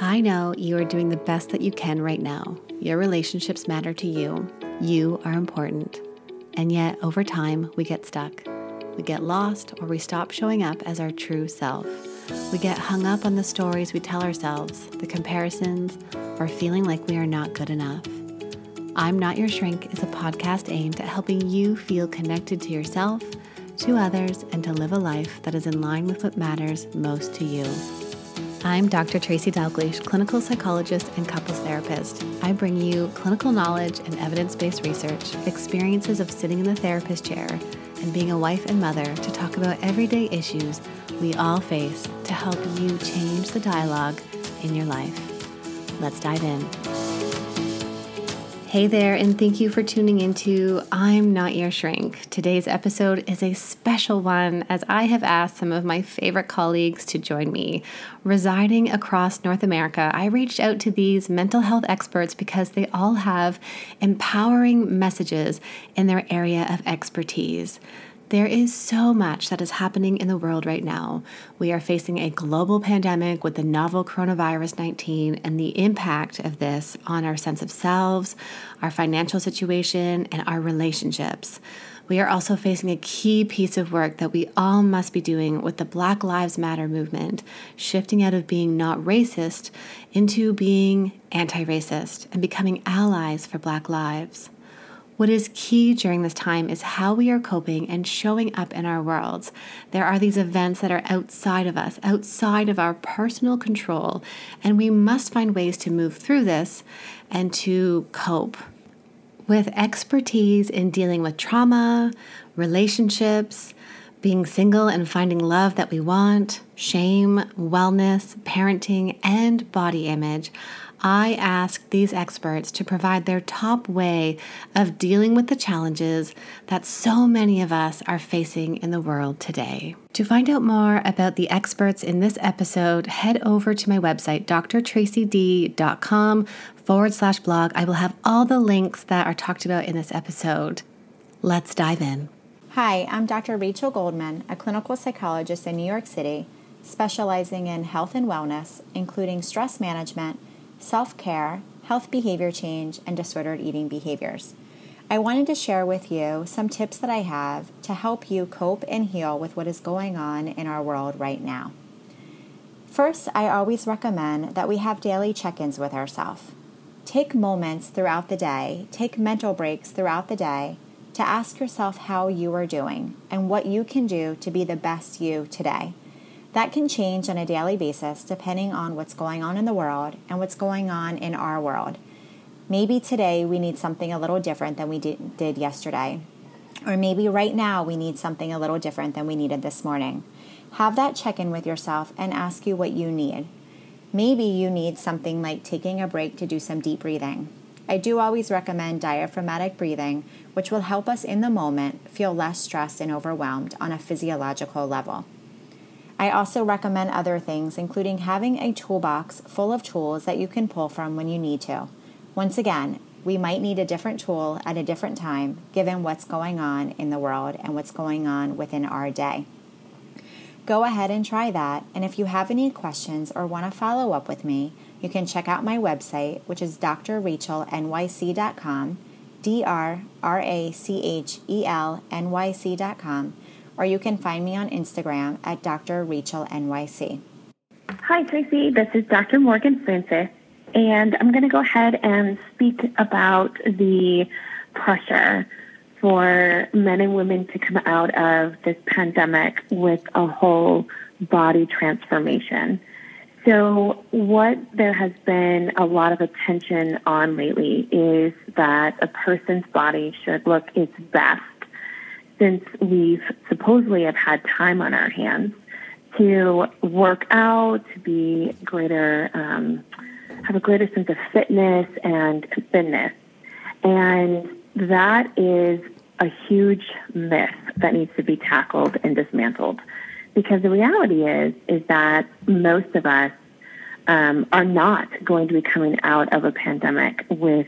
I know you are doing the best that you can right now. Your relationships matter to you. You are important. And yet, over time, we get stuck. We get lost or we stop showing up as our true self. We get hung up on the stories we tell ourselves, the comparisons, or feeling like we are not good enough. I'm Not Your Shrink is a podcast aimed at helping you feel connected to yourself, to others, and to live a life that is in line with what matters most to you. I'm Dr. Tracy Dalgleish, clinical psychologist and couples therapist. I bring you clinical knowledge and evidence based research, experiences of sitting in the therapist chair, and being a wife and mother to talk about everyday issues we all face to help you change the dialogue in your life. Let's dive in. Hey there, and thank you for tuning into I'm Not Your Shrink. Today's episode is a special one as I have asked some of my favorite colleagues to join me. Residing across North America, I reached out to these mental health experts because they all have empowering messages in their area of expertise. There is so much that is happening in the world right now. We are facing a global pandemic with the novel coronavirus 19 and the impact of this on our sense of selves, our financial situation, and our relationships. We are also facing a key piece of work that we all must be doing with the Black Lives Matter movement, shifting out of being not racist into being anti racist and becoming allies for Black lives. What is key during this time is how we are coping and showing up in our worlds. There are these events that are outside of us, outside of our personal control, and we must find ways to move through this and to cope. With expertise in dealing with trauma, relationships, being single and finding love that we want, shame, wellness, parenting, and body image, I asked these experts to provide their top way of dealing with the challenges that so many of us are facing in the world today. To find out more about the experts in this episode, head over to my website, drtracyd.com forward slash blog. I will have all the links that are talked about in this episode. Let's dive in. Hi, I'm Dr. Rachel Goldman, a clinical psychologist in New York City, specializing in health and wellness, including stress management self care, health behavior change, and disordered eating behaviors. I wanted to share with you some tips that I have to help you cope and heal with what is going on in our world right now. First, I always recommend that we have daily check ins with ourselves. Take moments throughout the day, take mental breaks throughout the day to ask yourself how you are doing and what you can do to be the best you today. That can change on a daily basis depending on what's going on in the world and what's going on in our world. Maybe today we need something a little different than we did, did yesterday. Or maybe right now we need something a little different than we needed this morning. Have that check in with yourself and ask you what you need. Maybe you need something like taking a break to do some deep breathing. I do always recommend diaphragmatic breathing, which will help us in the moment feel less stressed and overwhelmed on a physiological level. I also recommend other things, including having a toolbox full of tools that you can pull from when you need to. Once again, we might need a different tool at a different time given what's going on in the world and what's going on within our day. Go ahead and try that, and if you have any questions or want to follow up with me, you can check out my website, which is drrachelnyc.com, D R R A C H E L N Y C.com or you can find me on Instagram at Dr. Rachel NYC. Hi, Tracy. This is Dr. Morgan Francis, and I'm going to go ahead and speak about the pressure for men and women to come out of this pandemic with a whole body transformation. So, what there has been a lot of attention on lately is that a person's body should look its best since we've supposedly have had time on our hands to work out, to be greater, um, have a greater sense of fitness and thinness. And that is a huge myth that needs to be tackled and dismantled. Because the reality is, is that most of us um, are not going to be coming out of a pandemic with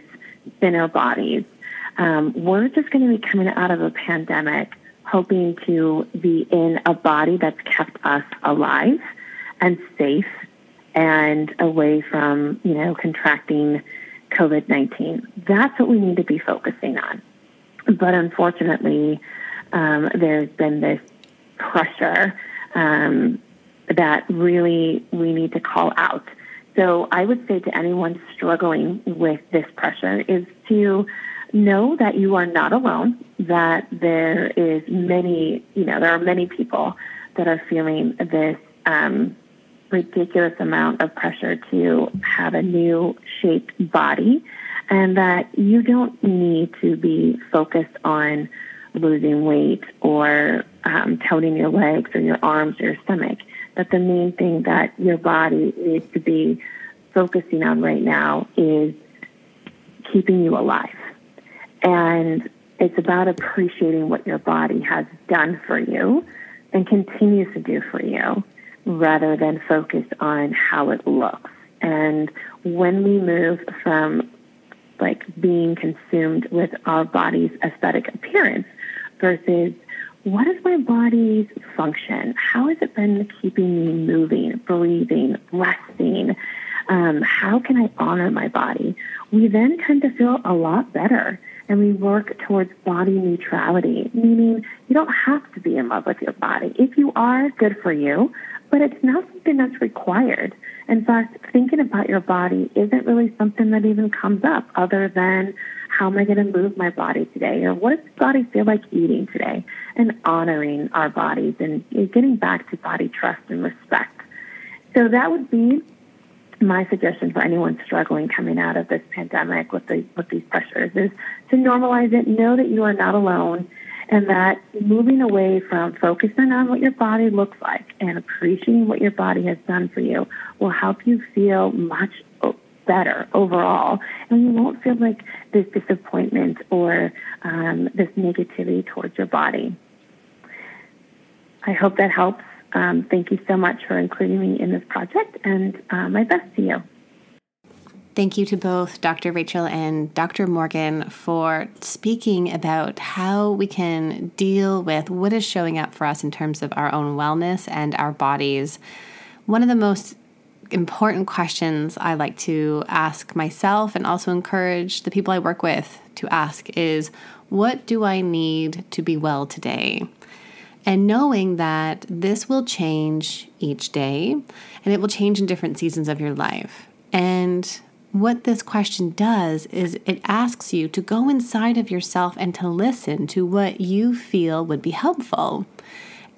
thinner bodies um, we're just going to be coming out of a pandemic hoping to be in a body that's kept us alive and safe and away from, you know, contracting COVID 19. That's what we need to be focusing on. But unfortunately, um, there's been this pressure um, that really we need to call out. So I would say to anyone struggling with this pressure is to know that you are not alone, that there is many, you know, there are many people that are feeling this um, ridiculous amount of pressure to have a new shaped body and that you don't need to be focused on losing weight or um, toning your legs or your arms or your stomach. But the main thing that your body needs to be focusing on right now is keeping you alive. And it's about appreciating what your body has done for you and continues to do for you rather than focus on how it looks. And when we move from like being consumed with our body's aesthetic appearance versus what is my body's function? How has it been keeping me moving, breathing, resting? Um, how can I honor my body? We then tend to feel a lot better and we work towards body neutrality, meaning you don't have to be in love with your body. If you are, good for you, but it's not something that's required. In fact, thinking about your body isn't really something that even comes up other than how am I going to move my body today or what does the body feel like eating today and honoring our bodies and getting back to body trust and respect. So that would be my suggestion for anyone struggling coming out of this pandemic with the, with these pressures is to normalize it, know that you are not alone and that moving away from focusing on what your body looks like and appreciating what your body has done for you will help you feel much better overall. And you won't feel like this disappointment or um, this negativity towards your body. I hope that helps. Um, thank you so much for including me in this project, and uh, my best to you. Thank you to both Dr. Rachel and Dr. Morgan for speaking about how we can deal with what is showing up for us in terms of our own wellness and our bodies. One of the most important questions I like to ask myself and also encourage the people I work with to ask is what do I need to be well today? And knowing that this will change each day and it will change in different seasons of your life. And what this question does is it asks you to go inside of yourself and to listen to what you feel would be helpful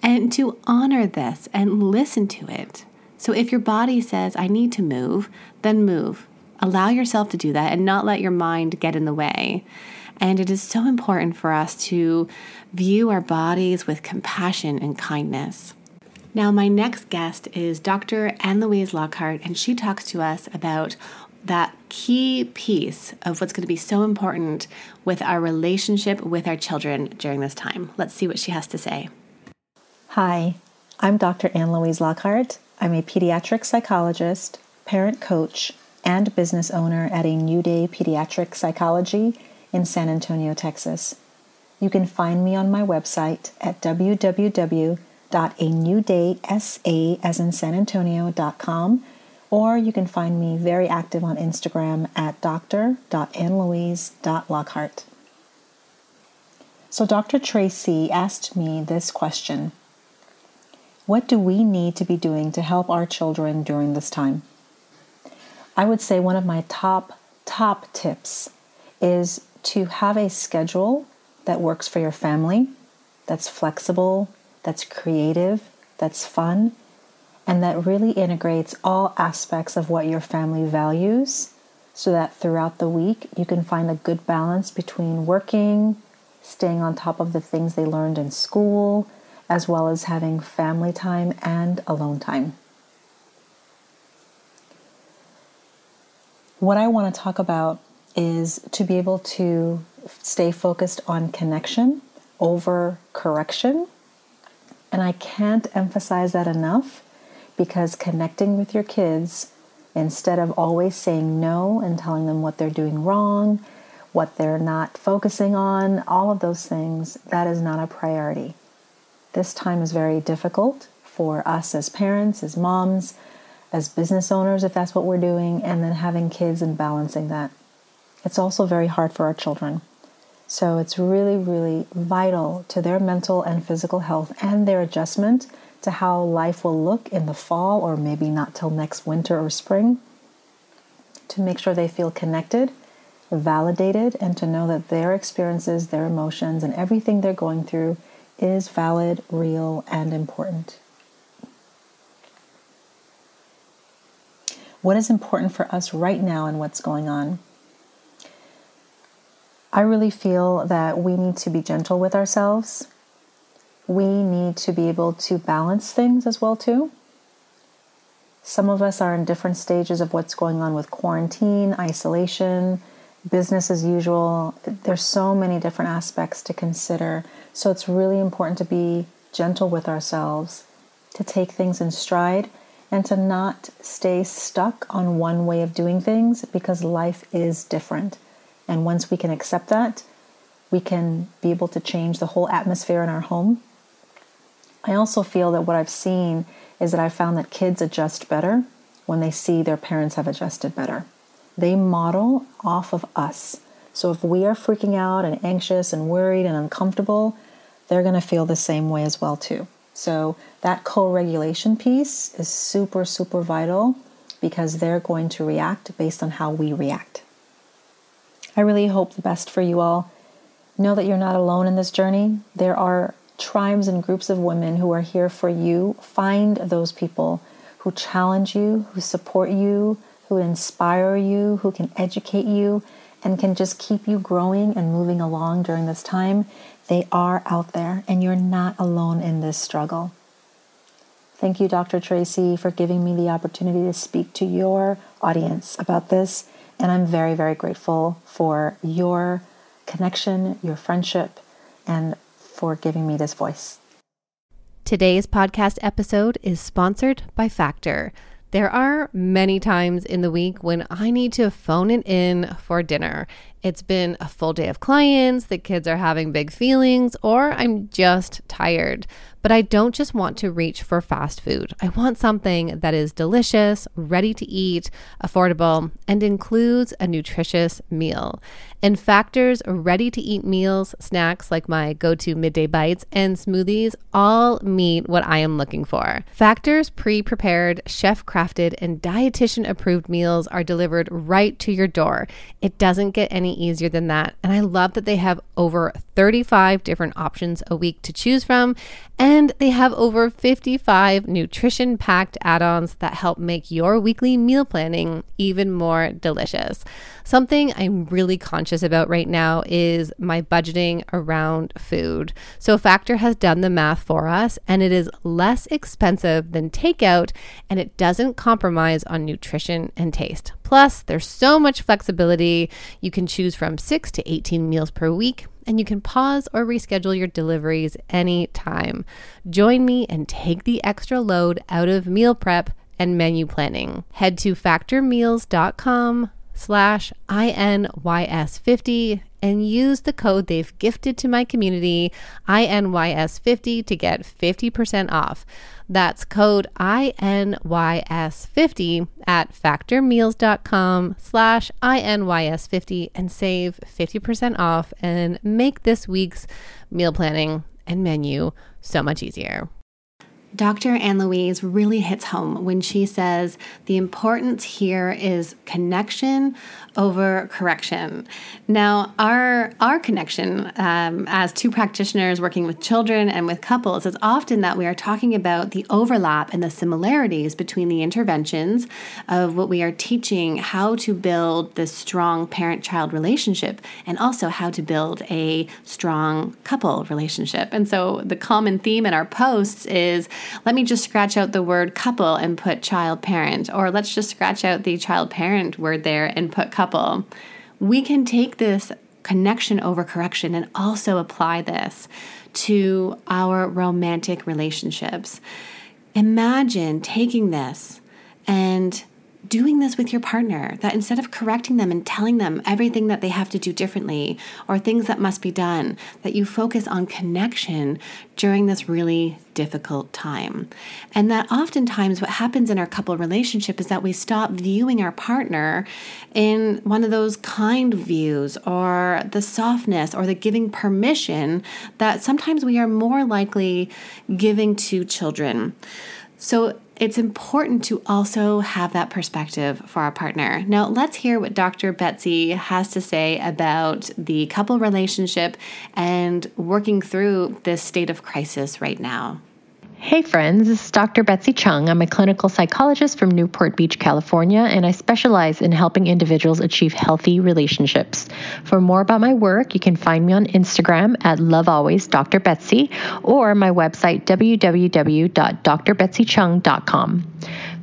and to honor this and listen to it. So if your body says, I need to move, then move. Allow yourself to do that and not let your mind get in the way. And it is so important for us to view our bodies with compassion and kindness. Now, my next guest is Dr. Ann Louise Lockhart, and she talks to us about that key piece of what's going to be so important with our relationship with our children during this time. Let's see what she has to say. Hi, I'm Dr. Ann Louise Lockhart. I'm a pediatric psychologist, parent coach, and business owner at a New Day Pediatric Psychology in San Antonio, Texas. You can find me on my website at www.anewdaysa as in San Antonio.com or you can find me very active on Instagram at dr.annlouise.lockhart. So, Dr. Tracy asked me this question What do we need to be doing to help our children during this time? I would say one of my top, top tips is to have a schedule that works for your family, that's flexible, that's creative, that's fun, and that really integrates all aspects of what your family values so that throughout the week you can find a good balance between working, staying on top of the things they learned in school, as well as having family time and alone time. What I want to talk about is to be able to stay focused on connection over correction. And I can't emphasize that enough because connecting with your kids instead of always saying no and telling them what they're doing wrong, what they're not focusing on, all of those things, that is not a priority. This time is very difficult for us as parents, as moms, as business owners, if that's what we're doing, and then having kids and balancing that. It's also very hard for our children. So it's really, really vital to their mental and physical health and their adjustment to how life will look in the fall or maybe not till next winter or spring to make sure they feel connected, validated, and to know that their experiences, their emotions, and everything they're going through is valid, real, and important. What is important for us right now and what's going on? I really feel that we need to be gentle with ourselves. We need to be able to balance things as well too. Some of us are in different stages of what's going on with quarantine, isolation, business as usual. There's so many different aspects to consider. So it's really important to be gentle with ourselves, to take things in stride, and to not stay stuck on one way of doing things because life is different. And once we can accept that, we can be able to change the whole atmosphere in our home. I also feel that what I've seen is that I found that kids adjust better when they see their parents have adjusted better. They model off of us. So if we are freaking out and anxious and worried and uncomfortable, they're going to feel the same way as well too. So that co-regulation piece is super super vital because they're going to react based on how we react. I really hope the best for you all. Know that you're not alone in this journey. There are tribes and groups of women who are here for you. Find those people who challenge you, who support you, who inspire you, who can educate you, and can just keep you growing and moving along during this time. They are out there, and you're not alone in this struggle. Thank you, Dr. Tracy, for giving me the opportunity to speak to your audience about this. And I'm very, very grateful for your connection, your friendship, and for giving me this voice. Today's podcast episode is sponsored by Factor. There are many times in the week when I need to phone it in for dinner. It's been a full day of clients, the kids are having big feelings, or I'm just tired. But I don't just want to reach for fast food. I want something that is delicious, ready to eat, affordable, and includes a nutritious meal. And Factor's ready to eat meals, snacks like my go to midday bites, and smoothies all meet what I am looking for. Factor's pre prepared, chef crafted, and dietitian approved meals are delivered right to your door. It doesn't get any easier than that. And I love that they have over 35 different options a week to choose from. And they have over 55 nutrition packed add ons that help make your weekly meal planning even more delicious. Something I'm really conscious about right now is my budgeting around food. So, Factor has done the math for us, and it is less expensive than takeout, and it doesn't compromise on nutrition and taste. Plus, there's so much flexibility. You can choose from 6 to 18 meals per week and you can pause or reschedule your deliveries anytime. Join me and take the extra load out of meal prep and menu planning. Head to factormeals.com slash INYS50 and use the code they've gifted to my community, INYS50, to get 50% off. That's code INYS50 at factormeals.com slash INYS50 and save 50% off and make this week's meal planning and menu so much easier. Dr. Ann Louise really hits home when she says the importance here is connection over correction. Now, our our connection um, as two practitioners working with children and with couples is often that we are talking about the overlap and the similarities between the interventions of what we are teaching how to build this strong parent-child relationship and also how to build a strong couple relationship. And so, the common theme in our posts is let me just scratch out the word couple and put child parent, or let's just scratch out the child parent word there and put couple. We can take this connection over correction and also apply this to our romantic relationships. Imagine taking this and doing this with your partner that instead of correcting them and telling them everything that they have to do differently or things that must be done, that you focus on connection during this really difficult time. And that oftentimes what happens in our couple relationship is that we stop viewing our partner in one of those kind views or the softness or the giving permission that sometimes we are more likely giving to children. So it's important to also have that perspective for our partner. Now, let's hear what Dr. Betsy has to say about the couple relationship and working through this state of crisis right now. Hey friends, this is Dr. Betsy Chung. I'm a clinical psychologist from Newport Beach, California, and I specialize in helping individuals achieve healthy relationships. For more about my work, you can find me on Instagram at lovealwaysdrbetsy or my website www.drbetsychung.com.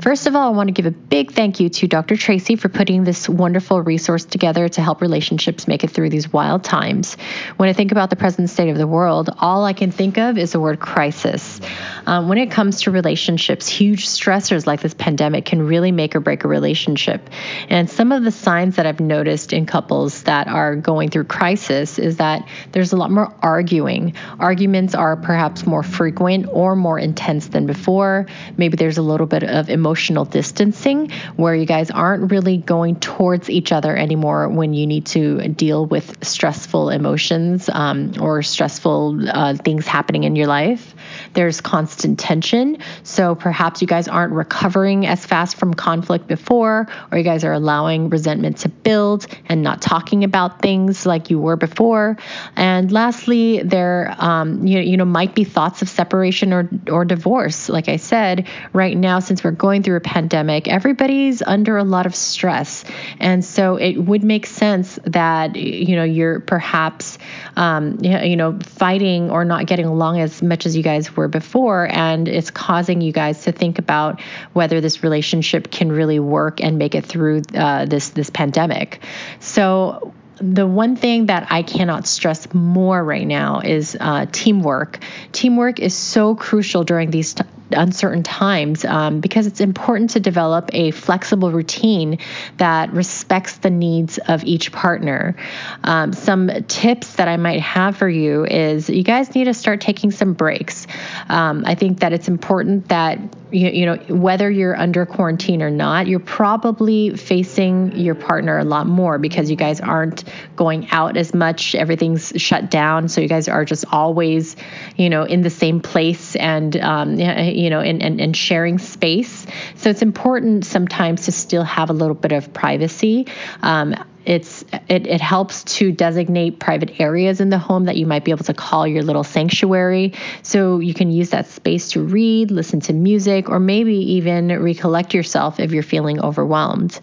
First of all, I want to give a big thank you to Dr. Tracy for putting this wonderful resource together to help relationships make it through these wild times. When I think about the present state of the world, all I can think of is the word crisis. Um, when it comes to relationships, huge stressors like this pandemic can really make or break a relationship. And some of the signs that I've noticed in couples that are going through crisis is that there's a lot more arguing. Arguments are perhaps more frequent or more intense than before. Maybe there's a little bit of emotional distancing where you guys aren't really going towards each other anymore when you need to deal with stressful emotions um, or stressful uh, things happening in your life. There's constant tension. So perhaps you guys aren't recovering as fast from conflict before, or you guys are allowing resentment to build and not talking about things like you were before. And lastly, there um, you, you know might be thoughts of separation or or divorce. Like I said, right now since we're going through a pandemic, everybody's under a lot of stress, and so it would make sense that you know you're perhaps um, you know fighting or not getting along as much as you guys were before. And it's causing you guys to think about whether this relationship can really work and make it through uh, this this pandemic. So the one thing that I cannot stress more right now is uh, teamwork. Teamwork is so crucial during these t- uncertain times um, because it's important to develop a flexible routine that respects the needs of each partner. Um, some tips that I might have for you is you guys need to start taking some breaks. Um, I think that it's important that you, you know whether you're under quarantine or not, you're probably facing your partner a lot more because you guys aren't going out as much. Everything's shut down, so you guys are just always, you know, in the same place and um, you know, and, and, and sharing space. So it's important sometimes to still have a little bit of privacy. Um, it's it, it helps to designate private areas in the home that you might be able to call your little sanctuary so you can use that space to read listen to music or maybe even recollect yourself if you're feeling overwhelmed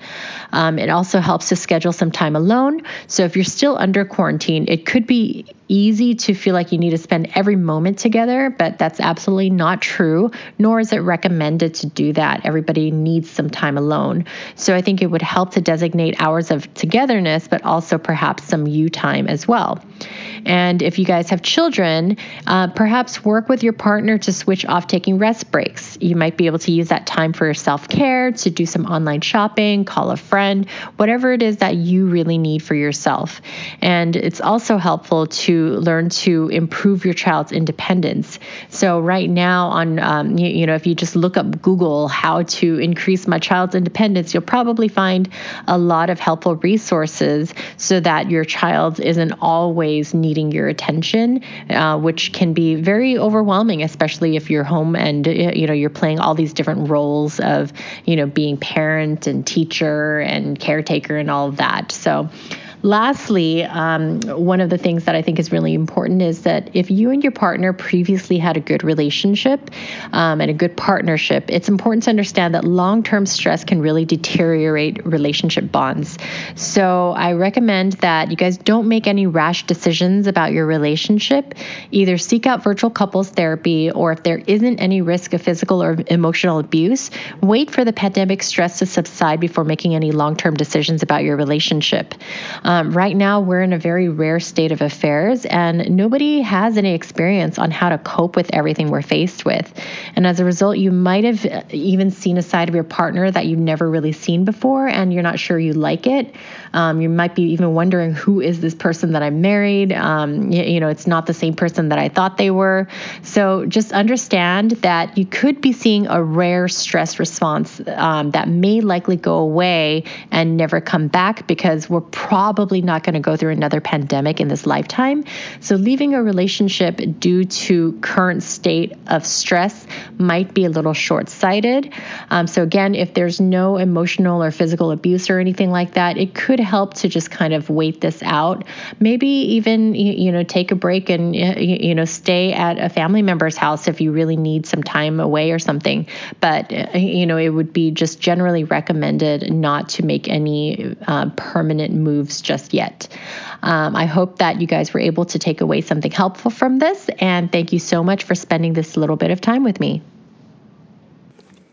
um, it also helps to schedule some time alone so if you're still under quarantine it could be easy to feel like you need to spend every moment together, but that's absolutely not true, nor is it recommended to do that. Everybody needs some time alone. So I think it would help to designate hours of togetherness, but also perhaps some you time as well. And if you guys have children, uh, perhaps work with your partner to switch off taking rest breaks. You might be able to use that time for your self care, to do some online shopping, call a friend, whatever it is that you really need for yourself. And it's also helpful to learn to improve your child's independence. So, right now, on um, you, you know, if you just look up Google how to increase my child's independence, you'll probably find a lot of helpful resources so that your child isn't always needing needing your attention, uh, which can be very overwhelming, especially if you're home and uh, you know you're playing all these different roles of you know being parent and teacher and caretaker and all of that. So Lastly, um, one of the things that I think is really important is that if you and your partner previously had a good relationship um, and a good partnership, it's important to understand that long term stress can really deteriorate relationship bonds. So I recommend that you guys don't make any rash decisions about your relationship. Either seek out virtual couples therapy, or if there isn't any risk of physical or emotional abuse, wait for the pandemic stress to subside before making any long term decisions about your relationship. Um, right now, we're in a very rare state of affairs, and nobody has any experience on how to cope with everything we're faced with. And as a result, you might have even seen a side of your partner that you've never really seen before, and you're not sure you like it. Um, you might be even wondering who is this person that I'm married. Um, you, you know, it's not the same person that I thought they were. So just understand that you could be seeing a rare stress response um, that may likely go away and never come back because we're probably not going to go through another pandemic in this lifetime. So leaving a relationship due to current state of stress might be a little short-sighted. Um, so again, if there's no emotional or physical abuse or anything like that, it could help to just kind of wait this out. Maybe even you know take a break and you know stay at a family member's house if you really need some time away or something. But uh, you know it would be just generally recommended not to make any uh, permanent moves just yet. Um, I hope that you guys were able to take away something helpful from this, and thank you so much for spending this little bit of time with me.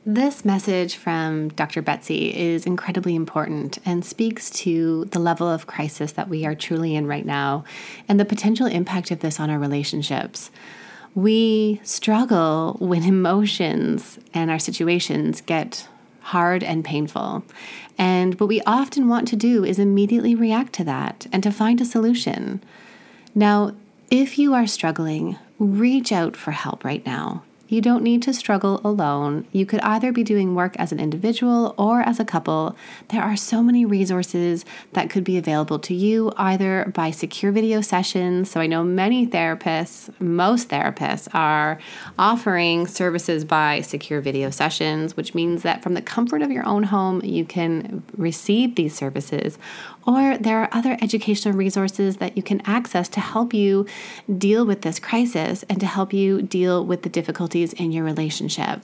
This message from Dr. Betsy is incredibly important and speaks to the level of crisis that we are truly in right now and the potential impact of this on our relationships. We struggle when emotions and our situations get hard and painful. And what we often want to do is immediately react to that and to find a solution. Now, if you are struggling, reach out for help right now. You don't need to struggle alone. You could either be doing work as an individual or as a couple. There are so many resources that could be available to you either by secure video sessions. So I know many therapists, most therapists are offering services by secure video sessions, which means that from the comfort of your own home, you can receive these services or there are other educational resources that you can access to help you deal with this crisis and to help you deal with the difficulties in your relationship.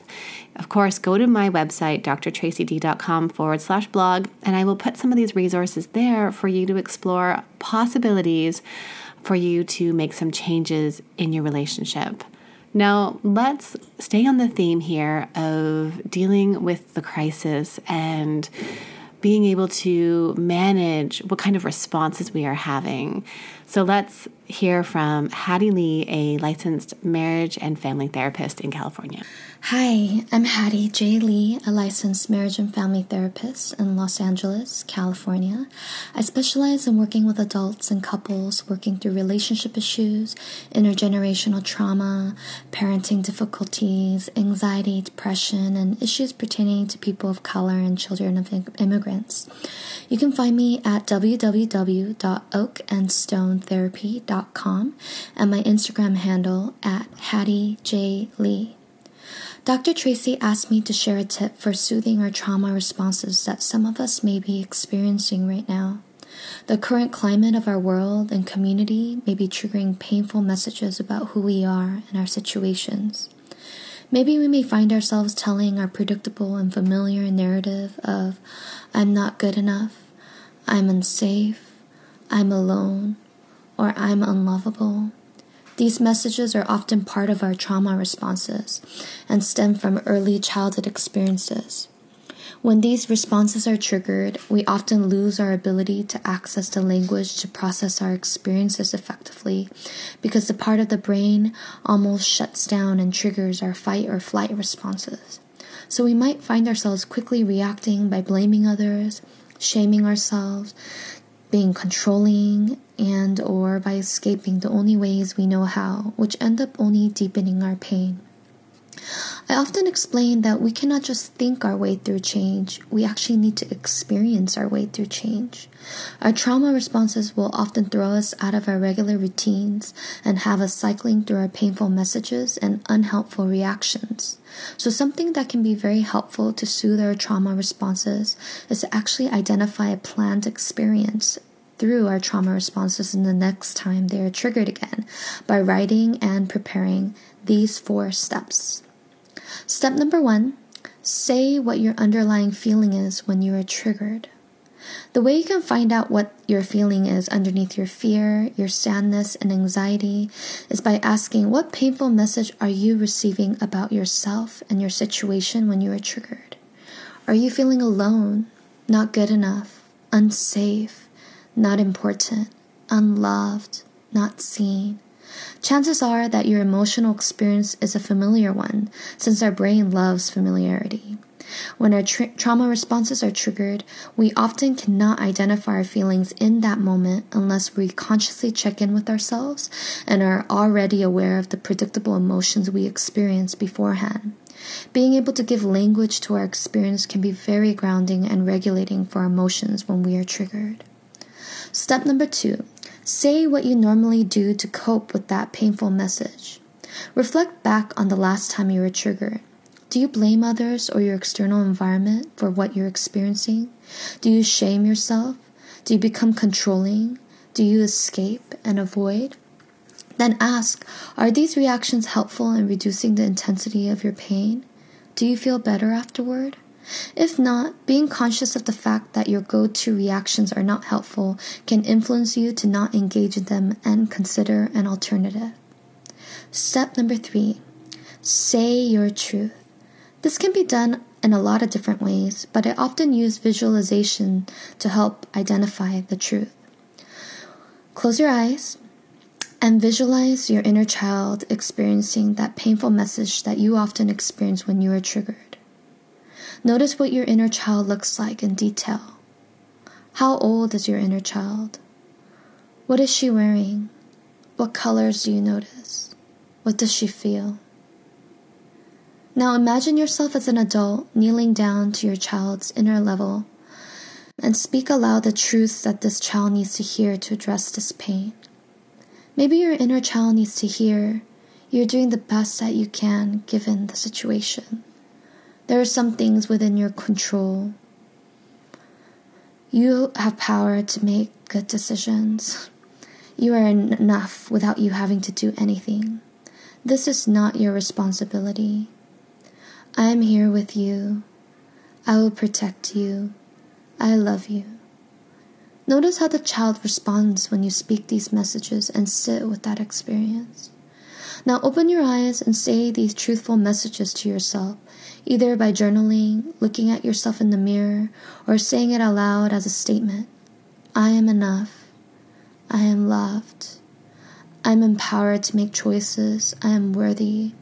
Of course, go to my website, drtracyd.com forward slash blog, and I will put some of these resources there for you to explore possibilities for you to make some changes in your relationship. Now, let's stay on the theme here of dealing with the crisis and being able to manage what kind of responses we are having. So let's hear from Hatty Lee, a licensed marriage and family therapist in California. Hi, I'm Hatty J. Lee, a licensed marriage and family therapist in Los Angeles, California. I specialize in working with adults and couples working through relationship issues, intergenerational trauma, parenting difficulties, anxiety, depression, and issues pertaining to people of color and children of immigrants. You can find me at www.oakandstonetherapy.com and my Instagram handle at Hatty J. Lee. Dr. Tracy asked me to share a tip for soothing our trauma responses that some of us may be experiencing right now. The current climate of our world and community may be triggering painful messages about who we are and our situations. Maybe we may find ourselves telling our predictable and familiar narrative of, I'm not good enough, I'm unsafe, I'm alone, or I'm unlovable. These messages are often part of our trauma responses and stem from early childhood experiences. When these responses are triggered, we often lose our ability to access the language to process our experiences effectively because the part of the brain almost shuts down and triggers our fight or flight responses. So we might find ourselves quickly reacting by blaming others, shaming ourselves, being controlling and or by escaping the only ways we know how, which end up only deepening our pain. I often explain that we cannot just think our way through change, we actually need to experience our way through change. Our trauma responses will often throw us out of our regular routines and have us cycling through our painful messages and unhelpful reactions. So, something that can be very helpful to soothe our trauma responses is to actually identify a planned experience through our trauma responses in the next time they are triggered again by writing and preparing these four steps. Step number one say what your underlying feeling is when you are triggered. The way you can find out what your feeling is underneath your fear, your sadness, and anxiety is by asking what painful message are you receiving about yourself and your situation when you are triggered? Are you feeling alone, not good enough, unsafe, not important, unloved, not seen. Chances are that your emotional experience is a familiar one, since our brain loves familiarity. When our tra- trauma responses are triggered, we often cannot identify our feelings in that moment unless we consciously check in with ourselves and are already aware of the predictable emotions we experience beforehand. Being able to give language to our experience can be very grounding and regulating for our emotions when we are triggered. Step number two say what you normally do to cope with that painful message. Reflect back on the last time you were triggered. Do you blame others or your external environment for what you're experiencing? Do you shame yourself? Do you become controlling? Do you escape and avoid? Then ask Are these reactions helpful in reducing the intensity of your pain? Do you feel better afterward? If not, being conscious of the fact that your go to reactions are not helpful can influence you to not engage in them and consider an alternative. Step number three say your truth. This can be done in a lot of different ways, but I often use visualization to help identify the truth. Close your eyes and visualize your inner child experiencing that painful message that you often experience when you are triggered. Notice what your inner child looks like in detail. How old is your inner child? What is she wearing? What colors do you notice? What does she feel? Now imagine yourself as an adult kneeling down to your child's inner level and speak aloud the truth that this child needs to hear to address this pain. Maybe your inner child needs to hear you're doing the best that you can given the situation. There are some things within your control. You have power to make good decisions. You are enough without you having to do anything. This is not your responsibility. I am here with you. I will protect you. I love you. Notice how the child responds when you speak these messages and sit with that experience. Now open your eyes and say these truthful messages to yourself, either by journaling, looking at yourself in the mirror, or saying it aloud as a statement. I am enough. I am loved. I am empowered to make choices. I am worthy.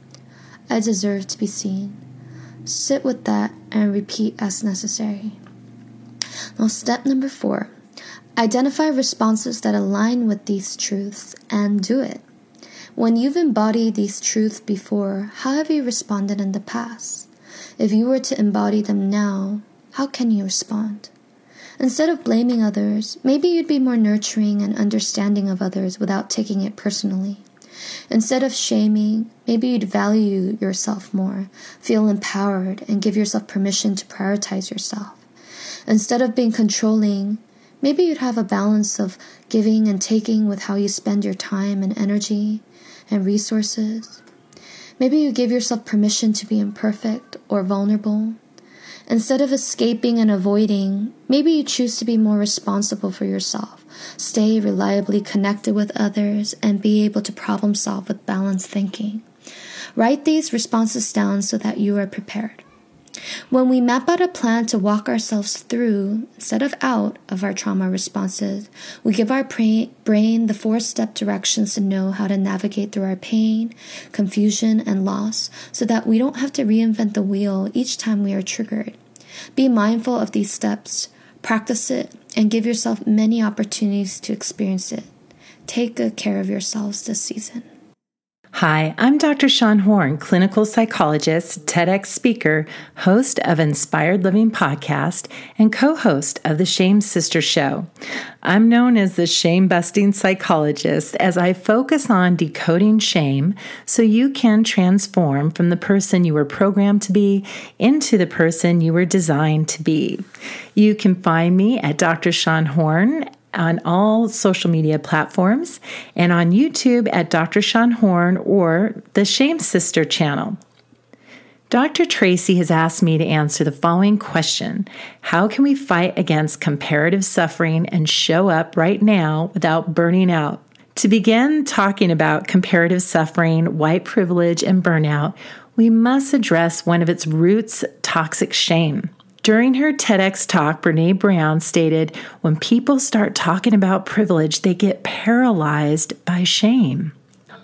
I deserve to be seen. Sit with that and repeat as necessary. Now, step number four identify responses that align with these truths and do it. When you've embodied these truths before, how have you responded in the past? If you were to embody them now, how can you respond? Instead of blaming others, maybe you'd be more nurturing and understanding of others without taking it personally. Instead of shaming, maybe you'd value yourself more, feel empowered, and give yourself permission to prioritize yourself. Instead of being controlling, maybe you'd have a balance of giving and taking with how you spend your time and energy and resources. Maybe you give yourself permission to be imperfect or vulnerable. Instead of escaping and avoiding, maybe you choose to be more responsible for yourself stay reliably connected with others, and be able to problem solve with balanced thinking. Write these responses down so that you are prepared. When we map out a plan to walk ourselves through instead of out of our trauma responses, we give our brain the four step directions to know how to navigate through our pain, confusion, and loss so that we don't have to reinvent the wheel each time we are triggered. Be mindful of these steps, practice it, and give yourself many opportunities to experience it. Take good care of yourselves this season. Hi, I'm Dr. Shawn Horn, clinical psychologist, TEDx speaker, host of Inspired Living podcast, and co host of the Shame Sister Show. I'm known as the shame busting psychologist as I focus on decoding shame so you can transform from the person you were programmed to be into the person you were designed to be. You can find me at Dr. Shawn Horn on all social media platforms and on YouTube at Dr. Shawn Horn or the Shame Sister channel. Dr. Tracy has asked me to answer the following question How can we fight against comparative suffering and show up right now without burning out? To begin talking about comparative suffering, white privilege, and burnout, we must address one of its roots toxic shame. During her TEDx talk, Brene Brown stated when people start talking about privilege, they get paralyzed by shame.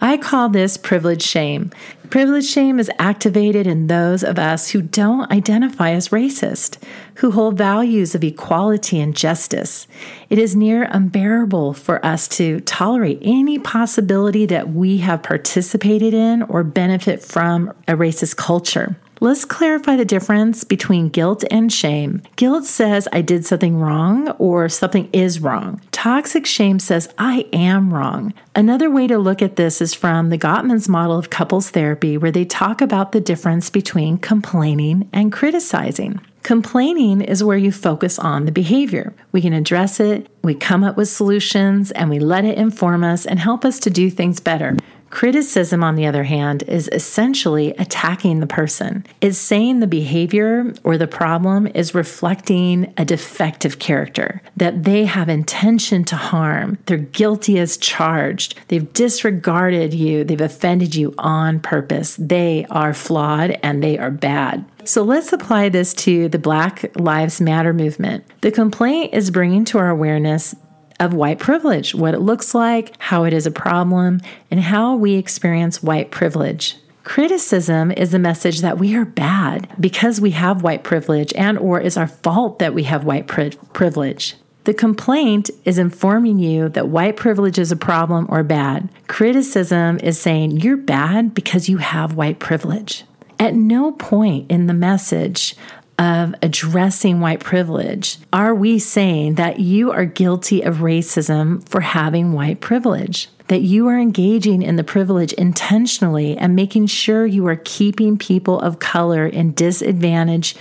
I call this privilege shame. Privilege shame is activated in those of us who don't identify as racist, who hold values of equality and justice. It is near unbearable for us to tolerate any possibility that we have participated in or benefit from a racist culture. Let's clarify the difference between guilt and shame. Guilt says I did something wrong or something is wrong. Toxic shame says I am wrong. Another way to look at this is from the Gottman's model of couples therapy, where they talk about the difference between complaining and criticizing. Complaining is where you focus on the behavior. We can address it, we come up with solutions, and we let it inform us and help us to do things better. Criticism, on the other hand, is essentially attacking the person. It's saying the behavior or the problem is reflecting a defective character, that they have intention to harm, they're guilty as charged, they've disregarded you, they've offended you on purpose, they are flawed and they are bad. So let's apply this to the Black Lives Matter movement. The complaint is bringing to our awareness of white privilege, what it looks like, how it is a problem, and how we experience white privilege. Criticism is the message that we are bad because we have white privilege and or is our fault that we have white pri- privilege. The complaint is informing you that white privilege is a problem or bad. Criticism is saying you're bad because you have white privilege. At no point in the message of addressing white privilege are we saying that you are guilty of racism for having white privilege? That you are engaging in the privilege intentionally and making sure you are keeping people of color in disadvantage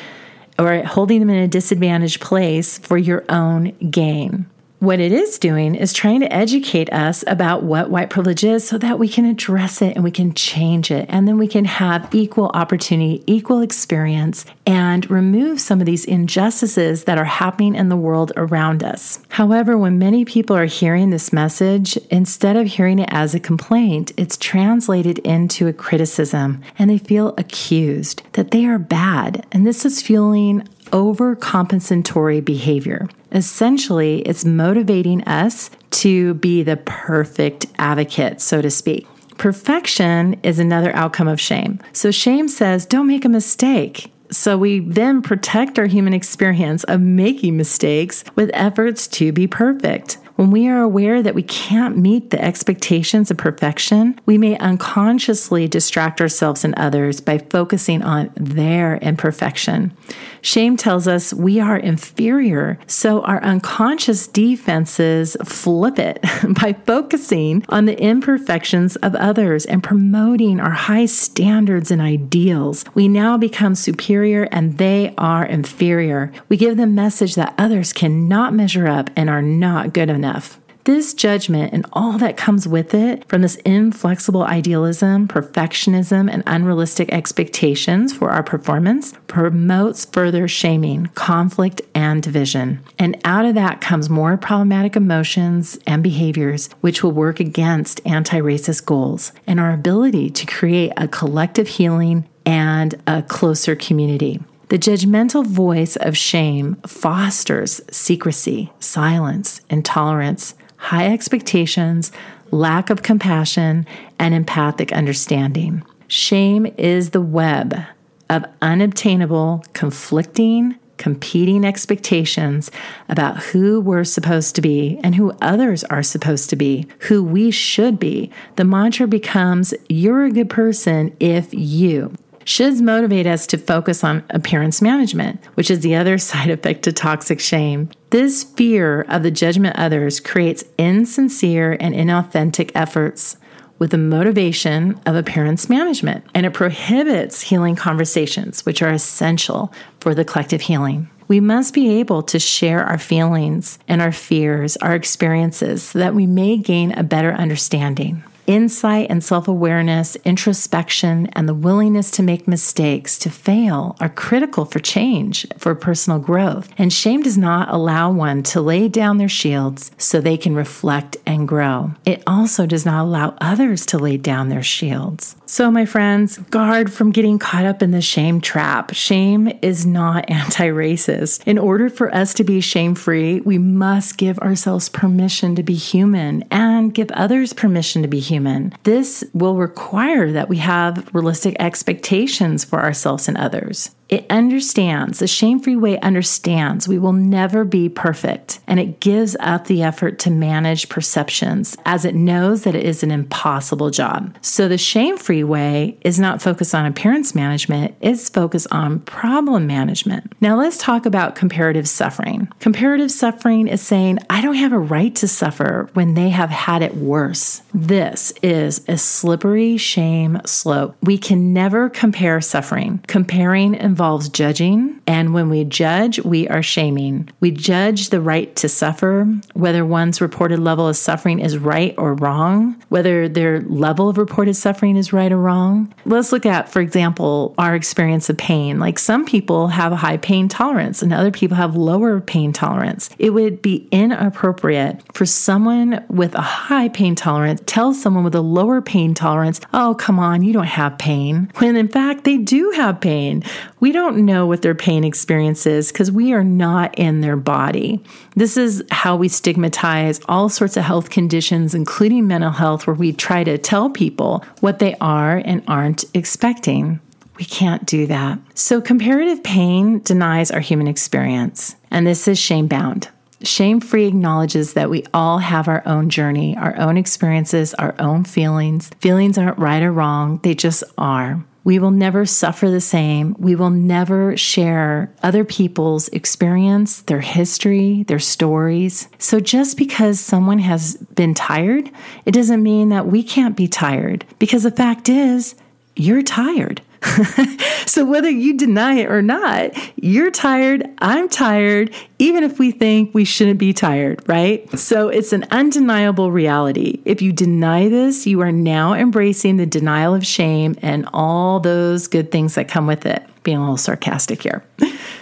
or holding them in a disadvantaged place for your own gain. What it is doing is trying to educate us about what white privilege is so that we can address it and we can change it. And then we can have equal opportunity, equal experience, and remove some of these injustices that are happening in the world around us. However, when many people are hearing this message, instead of hearing it as a complaint, it's translated into a criticism and they feel accused that they are bad. And this is fueling overcompensatory behavior. Essentially, it's motivating us to be the perfect advocate, so to speak. Perfection is another outcome of shame. So, shame says, don't make a mistake. So, we then protect our human experience of making mistakes with efforts to be perfect. When we are aware that we can't meet the expectations of perfection, we may unconsciously distract ourselves and others by focusing on their imperfection. Shame tells us we are inferior, so our unconscious defenses flip it by focusing on the imperfections of others and promoting our high standards and ideals. We now become superior and they are inferior. We give the message that others cannot measure up and are not good enough enough. This judgment and all that comes with it from this inflexible idealism, perfectionism, and unrealistic expectations for our performance promotes further shaming, conflict, and division. And out of that comes more problematic emotions and behaviors, which will work against anti racist goals and our ability to create a collective healing and a closer community. The judgmental voice of shame fosters secrecy, silence, intolerance, high expectations, lack of compassion, and empathic understanding. Shame is the web of unobtainable, conflicting, competing expectations about who we're supposed to be and who others are supposed to be, who we should be. The mantra becomes, You're a good person if you should motivate us to focus on appearance management, which is the other side effect to toxic shame. This fear of the judgment others creates insincere and inauthentic efforts with the motivation of appearance management, and it prohibits healing conversations, which are essential for the collective healing. We must be able to share our feelings and our fears, our experiences, so that we may gain a better understanding. Insight and self awareness, introspection, and the willingness to make mistakes, to fail, are critical for change, for personal growth. And shame does not allow one to lay down their shields so they can reflect and grow. It also does not allow others to lay down their shields. So, my friends, guard from getting caught up in the shame trap. Shame is not anti racist. In order for us to be shame free, we must give ourselves permission to be human and give others permission to be human. This will require that we have realistic expectations for ourselves and others. It understands, the shame free way understands we will never be perfect, and it gives up the effort to manage perceptions as it knows that it is an impossible job. So the shame free way is not focused on appearance management, it's focused on problem management. Now let's talk about comparative suffering. Comparative suffering is saying, I don't have a right to suffer when they have had it worse. This is a slippery shame slope. We can never compare suffering. Comparing involves judging, and when we judge, we are shaming. We judge the right to suffer, whether one's reported level of suffering is right or wrong, whether their level of reported suffering is right or wrong. Let's look at, for example, our experience of pain. Like some people have a high pain tolerance, and other people have lower pain tolerance. It would be inappropriate for someone with a high pain tolerance tell someone with a lower pain tolerance, "Oh, come on, you don't have pain," when in fact they do have pain. We don't know what their pain experience is because we are not in their body. This is how we stigmatize all sorts of health conditions, including mental health, where we try to tell people what they are and aren't expecting. We can't do that. So, comparative pain denies our human experience, and this is shame bound. Shame free acknowledges that we all have our own journey, our own experiences, our own feelings. Feelings aren't right or wrong, they just are. We will never suffer the same. We will never share other people's experience, their history, their stories. So just because someone has been tired, it doesn't mean that we can't be tired because the fact is, you're tired. so whether you deny it or not, you're tired, I'm tired, even if we think we shouldn't be tired, right? So it's an undeniable reality. If you deny this, you are now embracing the denial of shame and all those good things that come with it. Being a little sarcastic here.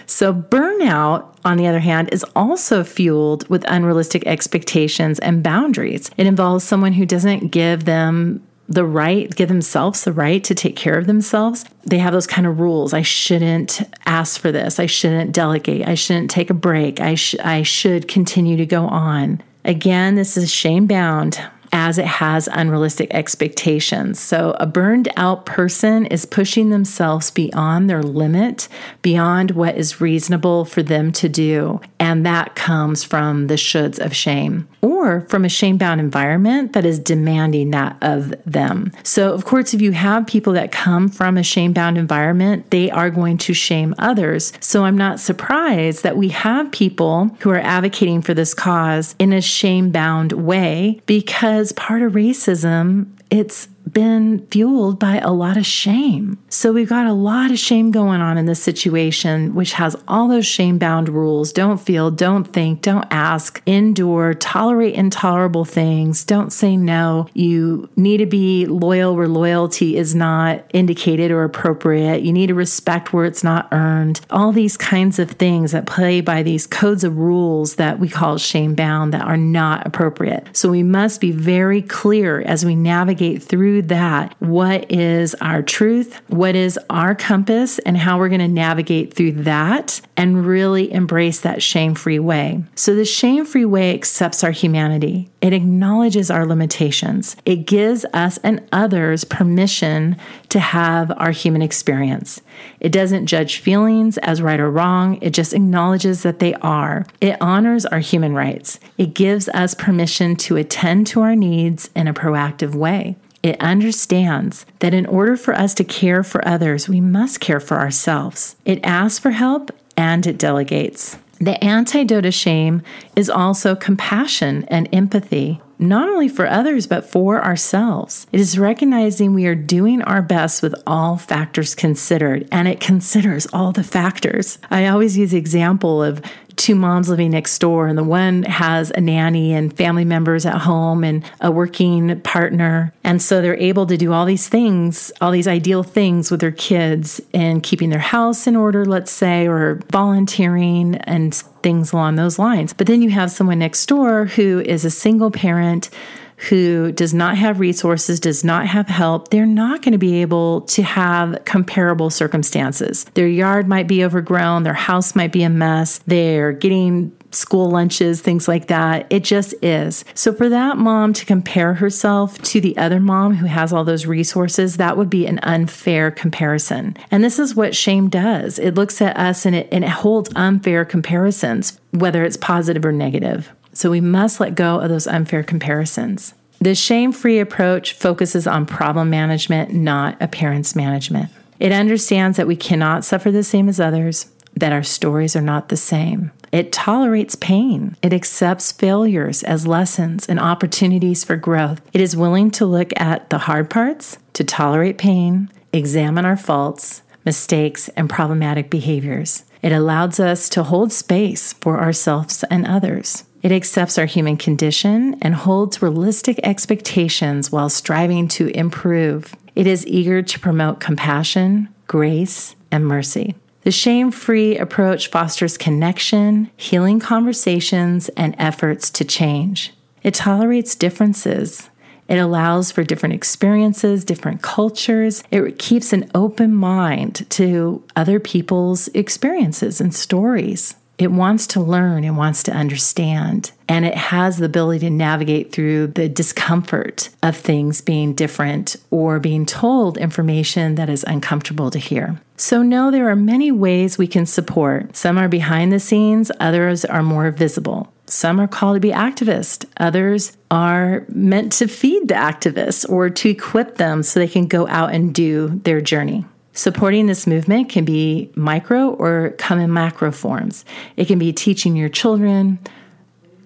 So, burnout, on the other hand, is also fueled with unrealistic expectations and boundaries. It involves someone who doesn't give them the right, give themselves the right to take care of themselves. They have those kind of rules. I shouldn't ask for this. I shouldn't delegate. I shouldn't take a break. I, sh- I should continue to go on. Again, this is shame bound as it has unrealistic expectations. So, a burned out person is pushing themselves beyond their limit, beyond what is reasonable for them to do. And that comes from the shoulds of shame or from a shame bound environment that is demanding that of them. So, of course, if you have people that come from a shame bound environment, they are going to shame others. So, I'm not surprised that we have people who are advocating for this cause in a shame bound way because part of racism, it's been fueled by a lot of shame. So we've got a lot of shame going on in this situation, which has all those shame bound rules don't feel, don't think, don't ask, endure, tolerate intolerable things, don't say no. You need to be loyal where loyalty is not indicated or appropriate. You need to respect where it's not earned. All these kinds of things that play by these codes of rules that we call shame bound that are not appropriate. So we must be very clear as we navigate through through that. What is our truth, what is our compass, and how we're going to navigate through that and really embrace that shame free way. So, the shame free way accepts our humanity, it acknowledges our limitations, it gives us and others permission to have our human experience. It doesn't judge feelings as right or wrong, it just acknowledges that they are. It honors our human rights, it gives us permission to attend to our needs in a proactive way. It understands that in order for us to care for others, we must care for ourselves. It asks for help and it delegates. The antidote to shame is also compassion and empathy, not only for others, but for ourselves. It is recognizing we are doing our best with all factors considered, and it considers all the factors. I always use the example of two moms living next door, and the one has a nanny and family members at home and a working partner. And so they're able to do all these things, all these ideal things with their kids and keeping their house in order, let's say, or volunteering and things along those lines. But then you have someone next door who is a single parent who does not have resources, does not have help, they're not going to be able to have comparable circumstances. Their yard might be overgrown, their house might be a mess, they're getting school lunches, things like that. It just is. So, for that mom to compare herself to the other mom who has all those resources, that would be an unfair comparison. And this is what shame does it looks at us and it, and it holds unfair comparisons, whether it's positive or negative. So we must let go of those unfair comparisons. The shame free approach focuses on problem management, not appearance management. It understands that we cannot suffer the same as others, that our stories are not the same. It tolerates pain. It accepts failures as lessons and opportunities for growth. It is willing to look at the hard parts, to tolerate pain, examine our faults, mistakes, and problematic behaviors. It allows us to hold space for ourselves and others. It accepts our human condition and holds realistic expectations while striving to improve. It is eager to promote compassion, grace, and mercy. The shame free approach fosters connection, healing conversations, and efforts to change. It tolerates differences. It allows for different experiences, different cultures. It keeps an open mind to other people's experiences and stories. It wants to learn, it wants to understand, and it has the ability to navigate through the discomfort of things being different or being told information that is uncomfortable to hear. So, no, there are many ways we can support. Some are behind the scenes, others are more visible. Some are called to be activists. Others are meant to feed the activists or to equip them so they can go out and do their journey. Supporting this movement can be micro or come in macro forms. It can be teaching your children,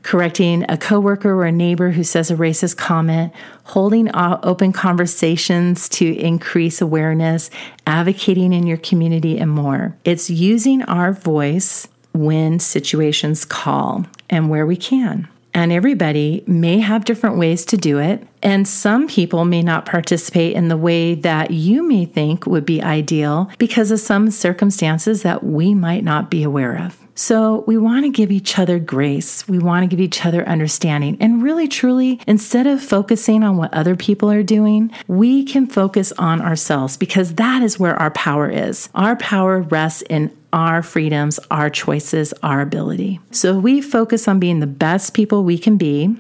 correcting a coworker or a neighbor who says a racist comment, holding open conversations to increase awareness, advocating in your community, and more. It's using our voice when situations call and where we can. And everybody may have different ways to do it. And some people may not participate in the way that you may think would be ideal because of some circumstances that we might not be aware of. So we want to give each other grace. We want to give each other understanding. And really, truly, instead of focusing on what other people are doing, we can focus on ourselves because that is where our power is. Our power rests in our freedoms, our choices, our ability. So we focus on being the best people we can be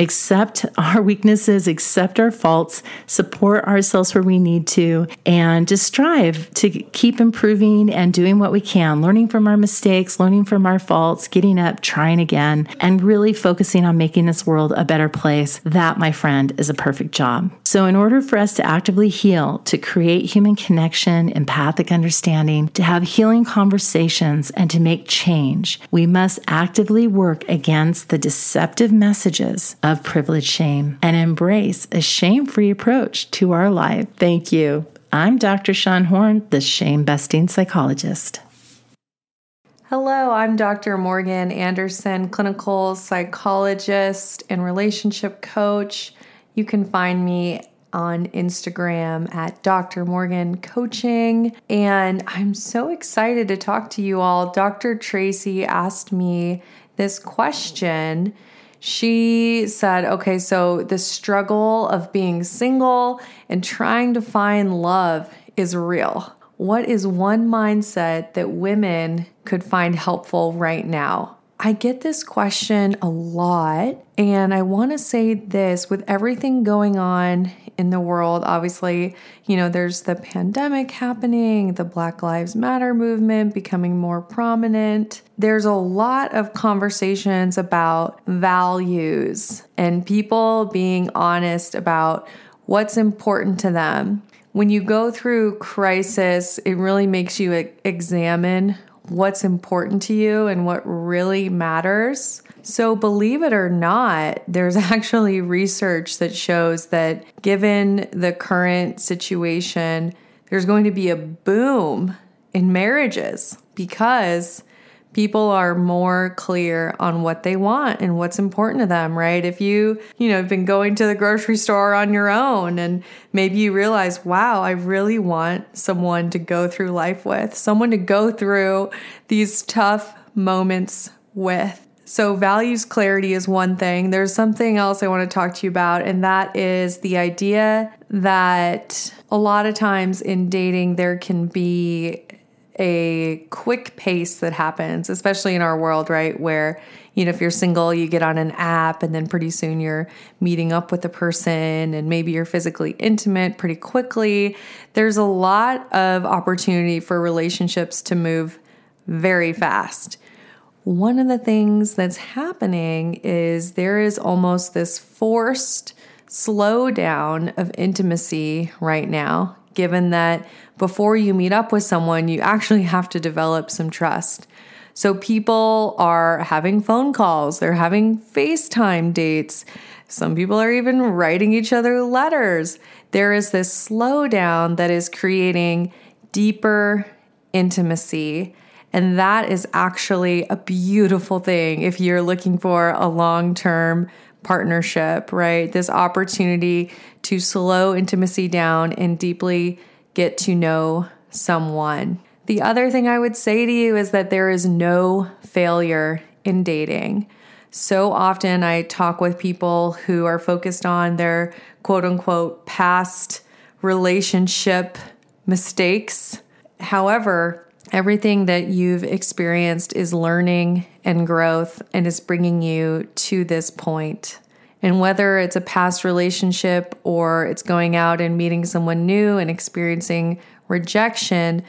accept our weaknesses, accept our faults, support ourselves where we need to, and just strive to keep improving and doing what we can, learning from our mistakes, learning from our faults, getting up, trying again, and really focusing on making this world a better place. That, my friend, is a perfect job. So, in order for us to actively heal, to create human connection, empathic understanding, to have healing conversations, and to make change, we must actively work against the deceptive messages of privilege shame and embrace a shame free approach to our life. Thank you. I'm Dr. Shawn Horn, the shame busting psychologist. Hello, I'm Dr. Morgan Anderson, clinical psychologist and relationship coach. You can find me on Instagram at Dr. Morgan Coaching. And I'm so excited to talk to you all. Dr. Tracy asked me this question she said, okay, so the struggle of being single and trying to find love is real. What is one mindset that women could find helpful right now? I get this question a lot, and I want to say this with everything going on in the world. Obviously, you know, there's the pandemic happening, the Black Lives Matter movement becoming more prominent. There's a lot of conversations about values and people being honest about what's important to them. When you go through crisis, it really makes you examine what's important to you and what really matters. So, believe it or not, there's actually research that shows that given the current situation, there's going to be a boom in marriages because people are more clear on what they want and what's important to them, right? If you, you know, have been going to the grocery store on your own and maybe you realize, wow, I really want someone to go through life with, someone to go through these tough moments with. So, values clarity is one thing. There's something else I want to talk to you about, and that is the idea that a lot of times in dating, there can be a quick pace that happens, especially in our world, right? Where, you know, if you're single, you get on an app and then pretty soon you're meeting up with a person and maybe you're physically intimate pretty quickly. There's a lot of opportunity for relationships to move very fast. One of the things that's happening is there is almost this forced slowdown of intimacy right now, given that before you meet up with someone, you actually have to develop some trust. So people are having phone calls, they're having FaceTime dates. Some people are even writing each other letters. There is this slowdown that is creating deeper intimacy. And that is actually a beautiful thing if you're looking for a long term partnership, right? This opportunity to slow intimacy down and deeply get to know someone. The other thing I would say to you is that there is no failure in dating. So often I talk with people who are focused on their quote unquote past relationship mistakes. However, everything that you've experienced is learning and growth and is bringing you to this point. And whether it's a past relationship or it's going out and meeting someone new and experiencing rejection,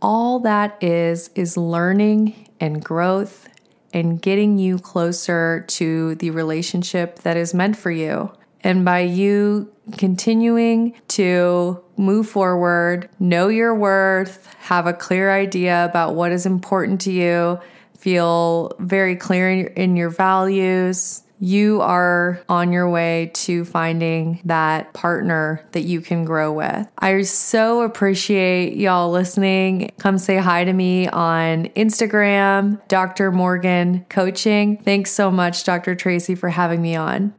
all that is is learning and growth and getting you closer to the relationship that is meant for you. And by you continuing to move forward, know your worth, have a clear idea about what is important to you, feel very clear in your, values, you are on your way to finding that partner that you can grow with. I so appreciate y'all listening. Come say hi to me on Instagram, Dr. Morgan Coaching. Thanks so much, Dr. Tracy, for having me on.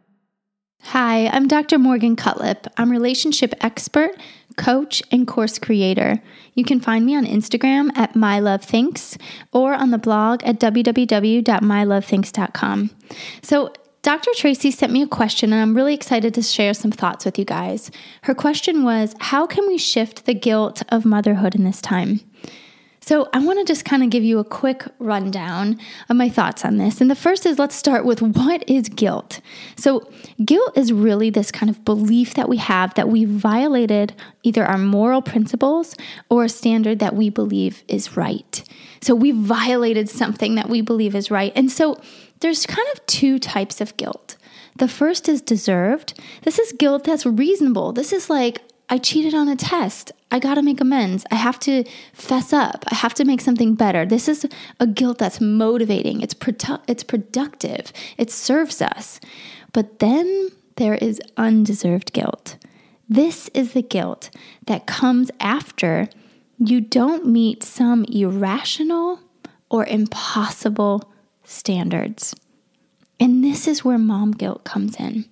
Hi, I'm Dr. Morgan Cutlip. I'm relationship expert, coach, and course creator. You can find me on Instagram at mylovethinks or on the blog at www.mylovethinks.com. So, Dr. Tracy sent me a question, and I'm really excited to share some thoughts with you guys. Her question was How can we shift the guilt of motherhood in this time? So, I want to just kind of give you a quick rundown of my thoughts on this. And the first is let's start with what is guilt? So, guilt is really this kind of belief that we have that we violated either our moral principles or a standard that we believe is right. So, we violated something that we believe is right. And so, there's kind of two types of guilt. The first is deserved. This is guilt that's reasonable. This is like, I cheated on a test. I got to make amends. I have to fess up. I have to make something better. This is a guilt that's motivating. It's produ- it's productive. It serves us. But then there is undeserved guilt. This is the guilt that comes after you don't meet some irrational or impossible standards. And this is where mom guilt comes in.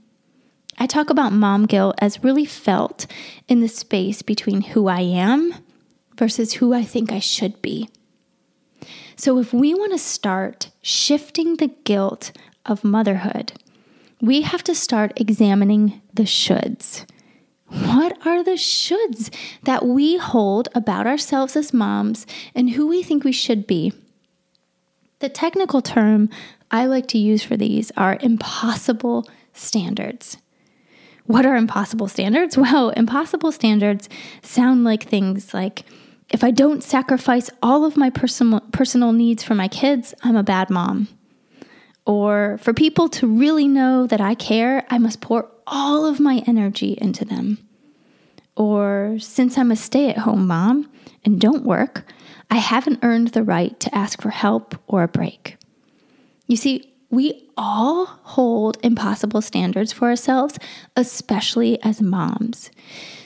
I talk about mom guilt as really felt in the space between who I am versus who I think I should be. So, if we want to start shifting the guilt of motherhood, we have to start examining the shoulds. What are the shoulds that we hold about ourselves as moms and who we think we should be? The technical term I like to use for these are impossible standards. What are impossible standards? Well, impossible standards sound like things like if I don't sacrifice all of my personal, personal needs for my kids, I'm a bad mom. Or for people to really know that I care, I must pour all of my energy into them. Or since I'm a stay at home mom and don't work, I haven't earned the right to ask for help or a break. You see, We all hold impossible standards for ourselves, especially as moms.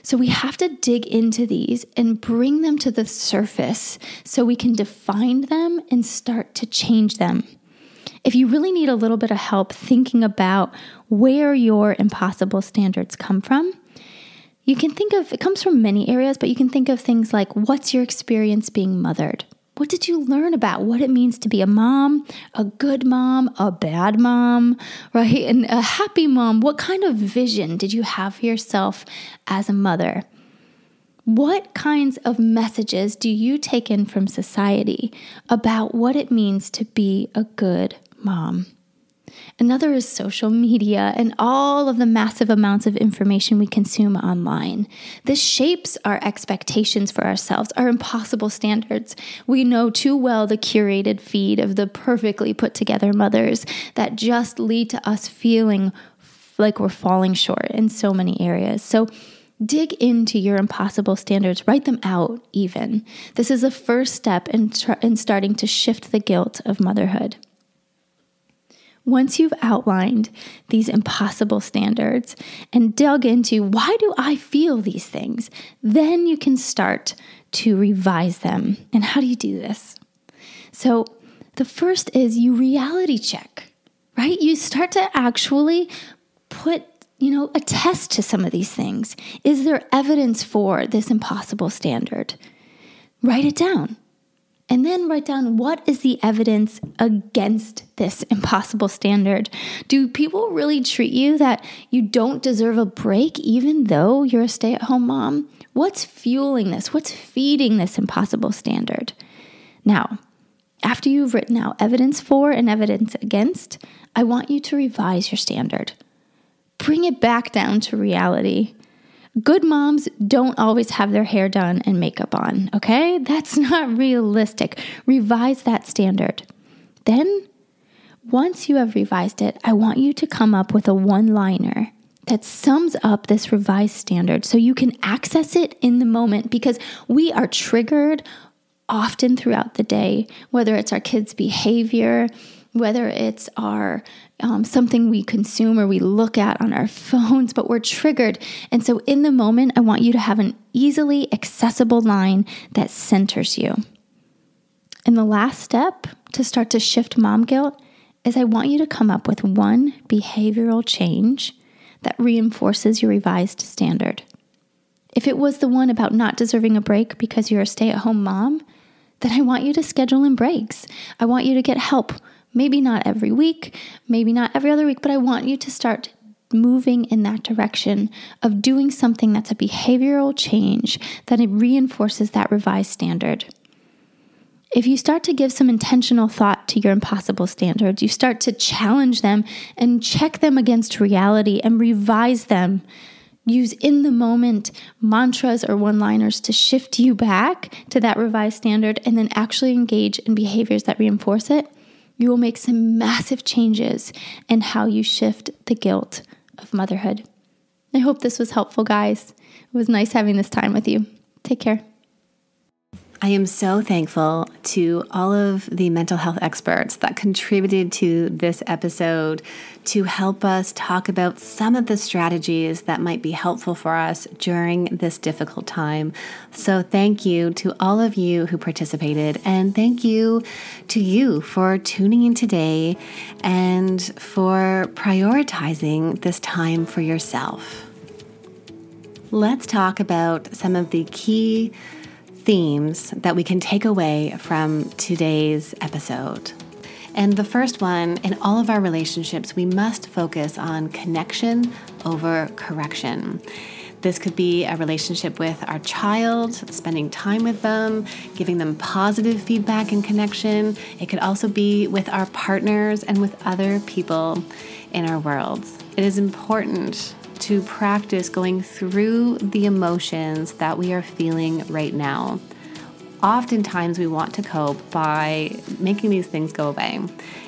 So we have to dig into these and bring them to the surface so we can define them and start to change them. If you really need a little bit of help thinking about where your impossible standards come from, you can think of it comes from many areas, but you can think of things like what's your experience being mothered? What did you learn about what it means to be a mom, a good mom, a bad mom, right? And a happy mom? What kind of vision did you have for yourself as a mother? What kinds of messages do you take in from society about what it means to be a good mom? Another is social media and all of the massive amounts of information we consume online. This shapes our expectations for ourselves, our impossible standards. We know too well the curated feed of the perfectly put together mothers that just lead to us feeling like we're falling short in so many areas. So, dig into your impossible standards, write them out even. This is the first step in, tr- in starting to shift the guilt of motherhood. Once you've outlined these impossible standards and dug into why do I feel these things, then you can start to revise them. And how do you do this? So, the first is you reality check, right? You start to actually put you know, attest to some of these things. Is there evidence for this impossible standard? Write it down. And then write down what is the evidence against this impossible standard. Do people really treat you that you don't deserve a break even though you're a stay at home mom? What's fueling this? What's feeding this impossible standard? Now, after you've written out evidence for and evidence against, I want you to revise your standard. Bring it back down to reality. Good moms don't always have their hair done and makeup on, okay? That's not realistic. Revise that standard. Then, once you have revised it, I want you to come up with a one liner that sums up this revised standard so you can access it in the moment because we are triggered often throughout the day, whether it's our kids' behavior, whether it's our um, something we consume or we look at on our phones, but we're triggered. And so, in the moment, I want you to have an easily accessible line that centers you. And the last step to start to shift mom guilt is I want you to come up with one behavioral change that reinforces your revised standard. If it was the one about not deserving a break because you're a stay at home mom, then I want you to schedule in breaks. I want you to get help Maybe not every week, maybe not every other week, but I want you to start moving in that direction of doing something that's a behavioral change that it reinforces that revised standard. If you start to give some intentional thought to your impossible standards, you start to challenge them and check them against reality and revise them. Use in the moment mantras or one liners to shift you back to that revised standard and then actually engage in behaviors that reinforce it you will make some massive changes in how you shift the guilt of motherhood. I hope this was helpful, guys. It was nice having this time with you. Take care. I am so thankful to all of the mental health experts that contributed to this episode to help us talk about some of the strategies that might be helpful for us during this difficult time. So, thank you to all of you who participated, and thank you to you for tuning in today and for prioritizing this time for yourself. Let's talk about some of the key themes that we can take away from today's episode. And the first one in all of our relationships, we must focus on connection over correction. This could be a relationship with our child, spending time with them, giving them positive feedback and connection. It could also be with our partners and with other people in our worlds. It is important to practice going through the emotions that we are feeling right now. Oftentimes, we want to cope by making these things go away.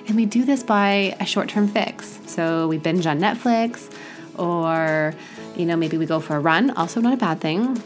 And we do this by a short term fix. So we binge on Netflix, or, you know, maybe we go for a run, also not a bad thing.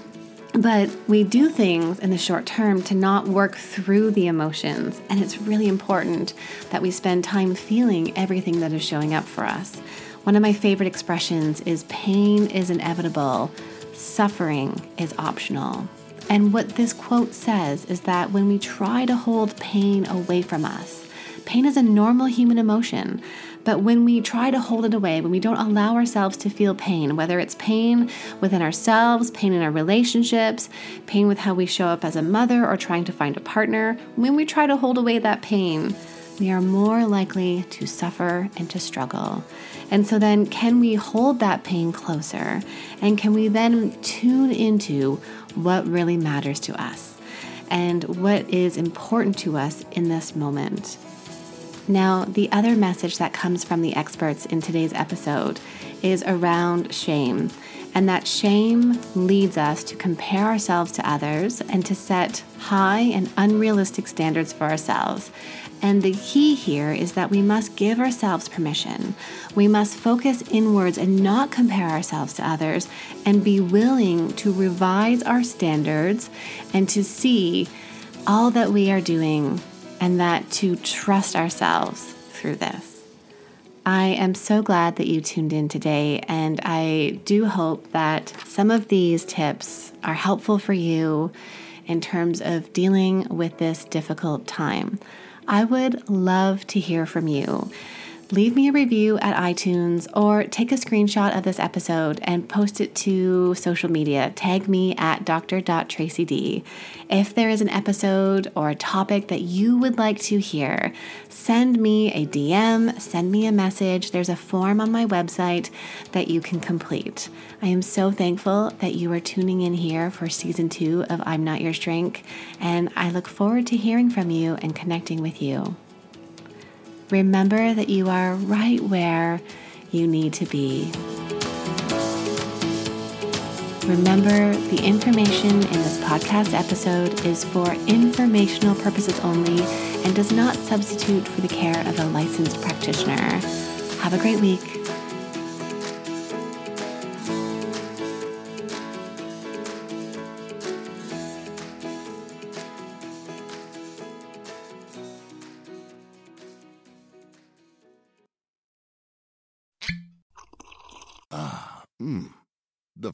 But we do things in the short term to not work through the emotions. And it's really important that we spend time feeling everything that is showing up for us. One of my favorite expressions is pain is inevitable, suffering is optional. And what this quote says is that when we try to hold pain away from us, pain is a normal human emotion. But when we try to hold it away, when we don't allow ourselves to feel pain, whether it's pain within ourselves, pain in our relationships, pain with how we show up as a mother or trying to find a partner, when we try to hold away that pain, we are more likely to suffer and to struggle. And so then, can we hold that pain closer? And can we then tune into what really matters to us and what is important to us in this moment? Now, the other message that comes from the experts in today's episode is around shame. And that shame leads us to compare ourselves to others and to set high and unrealistic standards for ourselves. And the key here is that we must give ourselves permission. We must focus inwards and not compare ourselves to others and be willing to revise our standards and to see all that we are doing and that to trust ourselves through this. I am so glad that you tuned in today, and I do hope that some of these tips are helpful for you in terms of dealing with this difficult time. I would love to hear from you leave me a review at iTunes or take a screenshot of this episode and post it to social media. Tag me at dr.tracyd. If there is an episode or a topic that you would like to hear, send me a DM, send me a message. There's a form on my website that you can complete. I am so thankful that you are tuning in here for season two of I'm Not Your Shrink, and I look forward to hearing from you and connecting with you. Remember that you are right where you need to be. Remember, the information in this podcast episode is for informational purposes only and does not substitute for the care of a licensed practitioner. Have a great week.